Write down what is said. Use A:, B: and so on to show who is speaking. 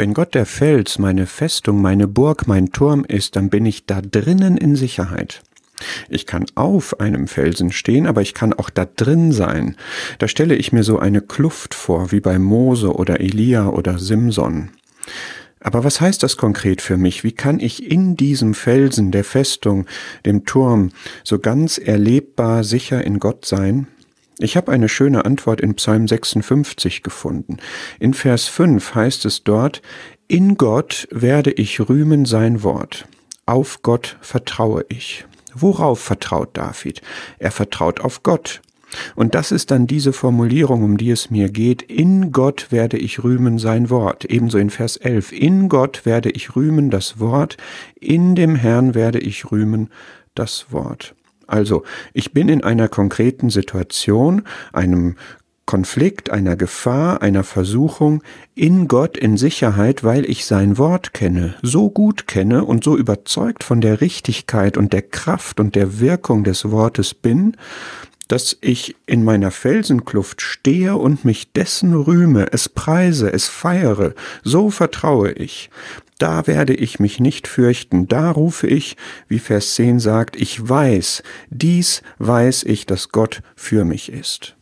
A: Wenn Gott der Fels, meine Festung, meine Burg, mein Turm ist, dann bin ich da drinnen in Sicherheit. Ich kann auf einem Felsen stehen, aber ich kann auch da drin sein. Da stelle ich mir so eine Kluft vor, wie bei Mose oder Elia oder Simson. Aber was heißt das konkret für mich? Wie kann ich in diesem Felsen, der Festung, dem Turm, so ganz erlebbar sicher in Gott sein? Ich habe eine schöne Antwort in Psalm 56 gefunden. In Vers 5 heißt es dort, In Gott werde ich rühmen sein Wort. Auf Gott vertraue ich. Worauf vertraut David? Er vertraut auf Gott. Und das ist dann diese Formulierung, um die es mir geht. In Gott werde ich rühmen sein Wort. Ebenso in Vers 11. In Gott werde ich rühmen das Wort. In dem Herrn werde ich rühmen das Wort. Also, ich bin in einer konkreten Situation, einem Konflikt, einer Gefahr, einer Versuchung in Gott in Sicherheit, weil ich sein Wort kenne, so gut kenne und so überzeugt von der Richtigkeit und der Kraft und der Wirkung des Wortes bin, dass ich in meiner Felsenkluft stehe und mich dessen rühme, es preise, es feiere, so vertraue ich. Da werde ich mich nicht fürchten, da rufe ich, wie Vers 10 sagt, ich weiß, dies weiß ich, dass Gott für mich ist.